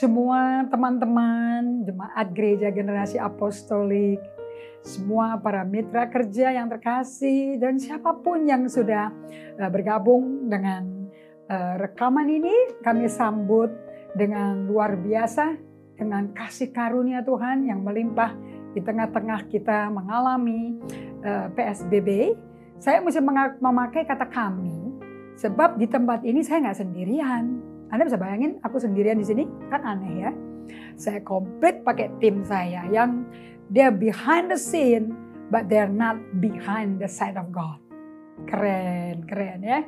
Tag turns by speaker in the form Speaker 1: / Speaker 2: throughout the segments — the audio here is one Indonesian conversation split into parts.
Speaker 1: semua teman-teman jemaat gereja generasi apostolik, semua para mitra kerja yang terkasih dan siapa pun yang sudah uh, bergabung dengan uh, rekaman ini kami sambut dengan luar biasa dengan kasih karunia Tuhan yang melimpah di tengah-tengah kita mengalami uh, PSBB. Saya mesti memakai kata kami sebab di tempat ini saya nggak sendirian anda bisa bayangin aku sendirian di sini? Kan aneh ya. Saya komplit pakai tim saya yang dia behind the scene but they're not behind the side of God. Keren, keren ya.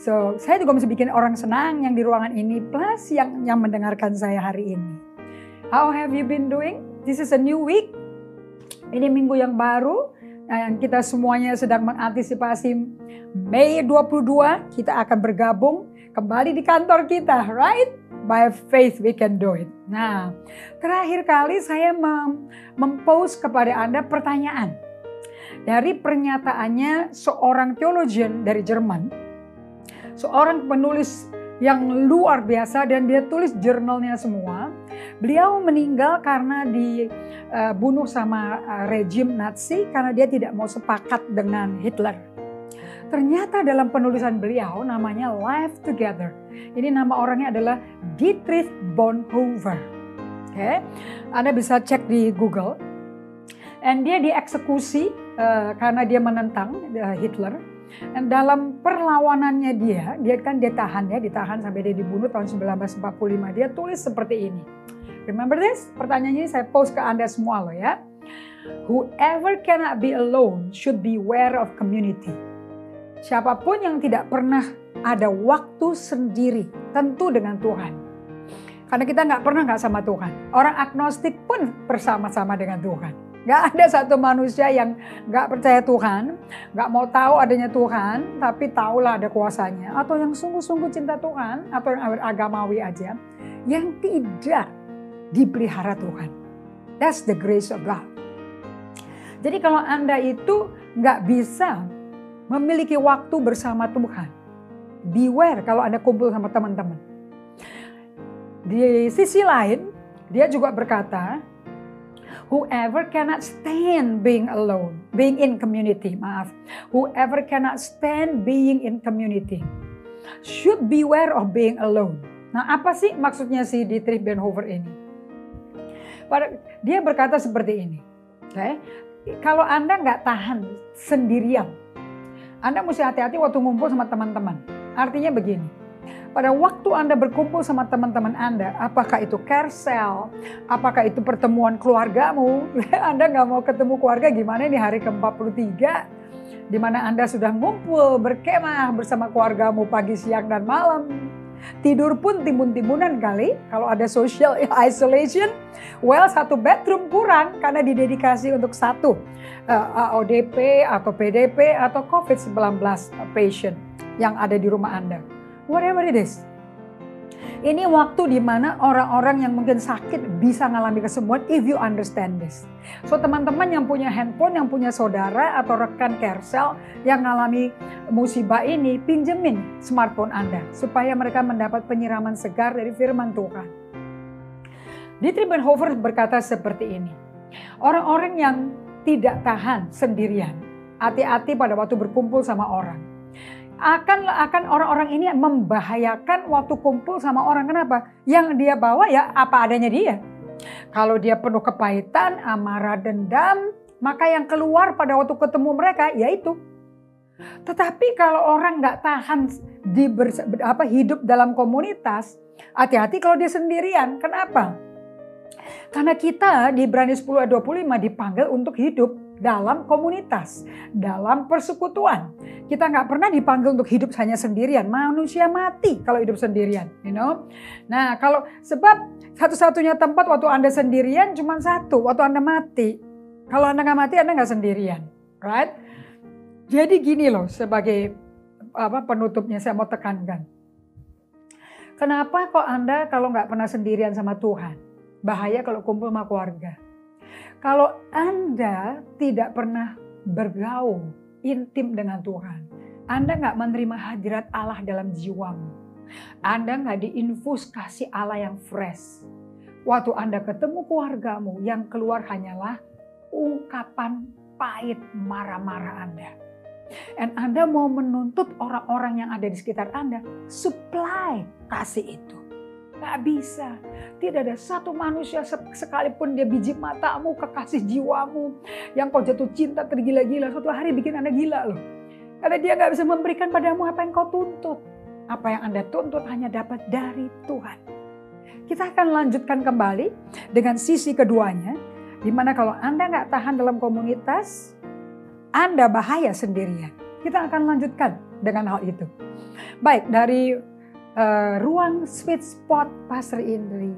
Speaker 1: So, saya juga mesti bikin orang senang yang di ruangan ini plus yang yang mendengarkan saya hari ini. How have you been doing? This is a new week. Ini minggu yang baru yang kita semuanya sedang mengantisipasi Mei 22 kita akan bergabung kembali di kantor kita, right? By faith we can do it. Nah, terakhir kali saya mem mempost kepada Anda pertanyaan. Dari pernyataannya seorang theologian dari Jerman, seorang penulis yang luar biasa dan dia tulis jurnalnya semua. Beliau meninggal karena dibunuh sama uh, rejim Nazi karena dia tidak mau sepakat dengan Hitler. Ternyata dalam penulisan beliau namanya Life Together. Ini nama orangnya adalah Dietrich Bonhoeffer. Oke, okay? Anda bisa cek di Google. Dan dia dieksekusi uh, karena dia menentang uh, Hitler. Dan dalam perlawanannya dia, dia kan dia tahan ya, ditahan sampai dia dibunuh tahun 1945. Dia tulis seperti ini. Remember this? Pertanyaannya saya post ke Anda semua loh ya. Whoever cannot be alone should beware of community. Siapa pun yang tidak pernah ada waktu sendiri, tentu dengan Tuhan. Karena kita nggak pernah nggak sama Tuhan. Orang agnostik pun bersama-sama dengan Tuhan. Nggak ada satu manusia yang nggak percaya Tuhan, nggak mau tahu adanya Tuhan, tapi tahulah ada kuasanya. Atau yang sungguh-sungguh cinta Tuhan, atau yang agamawi aja, yang tidak dipelihara Tuhan. That's the grace of God. Jadi kalau Anda itu nggak bisa memiliki waktu bersama Tuhan. Beware kalau Anda kumpul sama teman-teman. Di sisi lain, dia juga berkata, whoever cannot stand being alone, being in community, maaf. Whoever cannot stand being in community should beware of being alone. Nah, apa sih maksudnya si Dietrich Bonhoeffer ini? Dia berkata seperti ini. Okay? Kalau Anda nggak tahan sendirian, anda mesti hati-hati waktu ngumpul sama teman-teman. Artinya begini, pada waktu Anda berkumpul sama teman-teman Anda, apakah itu carousel, apakah itu pertemuan keluargamu, Anda nggak mau ketemu keluarga gimana ini hari ke-43, di mana Anda sudah ngumpul berkemah bersama keluargamu pagi, siang, dan malam. Tidur pun timbun-timbunan kali, kalau ada social isolation, well satu bedroom kurang karena didedikasi untuk satu uh, eh, ODP atau PDP atau COVID-19 patient yang ada di rumah Anda. Whatever it is. Ini waktu di mana orang-orang yang mungkin sakit bisa mengalami kesembuhan if you understand this. So teman-teman yang punya handphone, yang punya saudara atau rekan kersel yang mengalami musibah ini, pinjemin smartphone Anda supaya mereka mendapat penyiraman segar dari firman Tuhan. Dietrich Bonhoeffer berkata seperti ini. Orang-orang yang tidak tahan sendirian. Hati-hati pada waktu berkumpul sama orang. Akan akan orang-orang ini membahayakan waktu kumpul sama orang. Kenapa? Yang dia bawa ya apa adanya dia. Kalau dia penuh kepahitan, amarah, dendam, maka yang keluar pada waktu ketemu mereka yaitu. Tetapi kalau orang nggak tahan di apa, hidup dalam komunitas, hati-hati kalau dia sendirian. Kenapa? Karena kita di Ibrani 10 ayat 25 dipanggil untuk hidup dalam komunitas, dalam persekutuan. Kita nggak pernah dipanggil untuk hidup hanya sendirian. Manusia mati kalau hidup sendirian, you know. Nah, kalau sebab satu-satunya tempat waktu Anda sendirian cuma satu, waktu Anda mati. Kalau Anda nggak mati, Anda nggak sendirian, right? Jadi gini loh, sebagai apa penutupnya saya mau tekankan. Kenapa kok Anda kalau nggak pernah sendirian sama Tuhan? Bahaya kalau kumpul sama keluarga. Kalau Anda tidak pernah bergaul intim dengan Tuhan, Anda nggak menerima hadirat Allah dalam jiwamu. Anda nggak diinfus kasih Allah yang fresh. Waktu Anda ketemu keluargamu, yang keluar hanyalah ungkapan pahit marah-marah Anda. Dan Anda mau menuntut orang-orang yang ada di sekitar Anda, supply kasih itu. Gak bisa. Tidak ada satu manusia sekalipun dia biji matamu, kekasih jiwamu, yang kau jatuh cinta tergila-gila, suatu hari bikin Anda gila loh. Karena dia gak bisa memberikan padamu apa yang kau tuntut. Apa yang Anda tuntut hanya dapat dari Tuhan. Kita akan lanjutkan kembali dengan sisi keduanya, di mana kalau Anda nggak tahan dalam komunitas, Anda bahaya sendirian. Kita akan lanjutkan dengan hal itu. Baik, dari uh, ruang sweet spot Pastor Indri,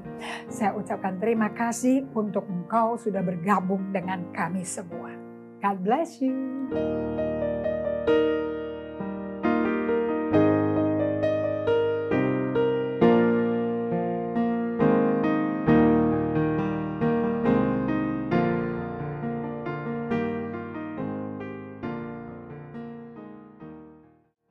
Speaker 1: saya ucapkan terima kasih untuk engkau sudah bergabung dengan kami semua. God bless you.